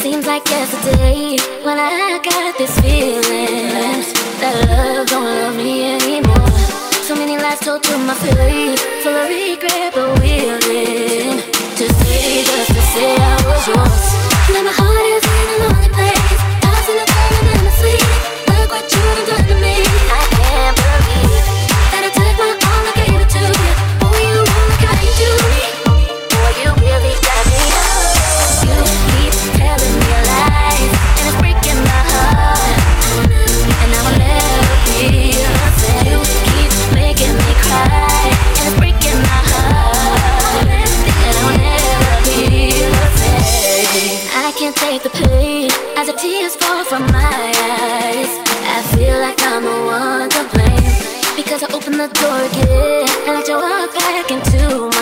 seems like yesterday when I got this feeling that love don't love me anymore. So many lies told to my face, full of regret, but really. can't take the pain as the tears fall from my eyes. I feel like I'm the one to blame because I opened the door again and let you walk back into my.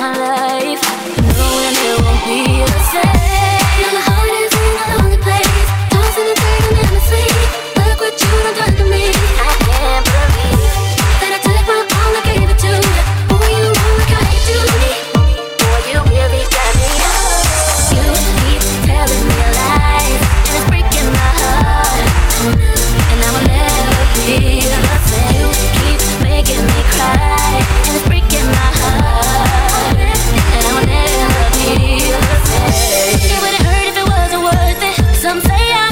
Some say I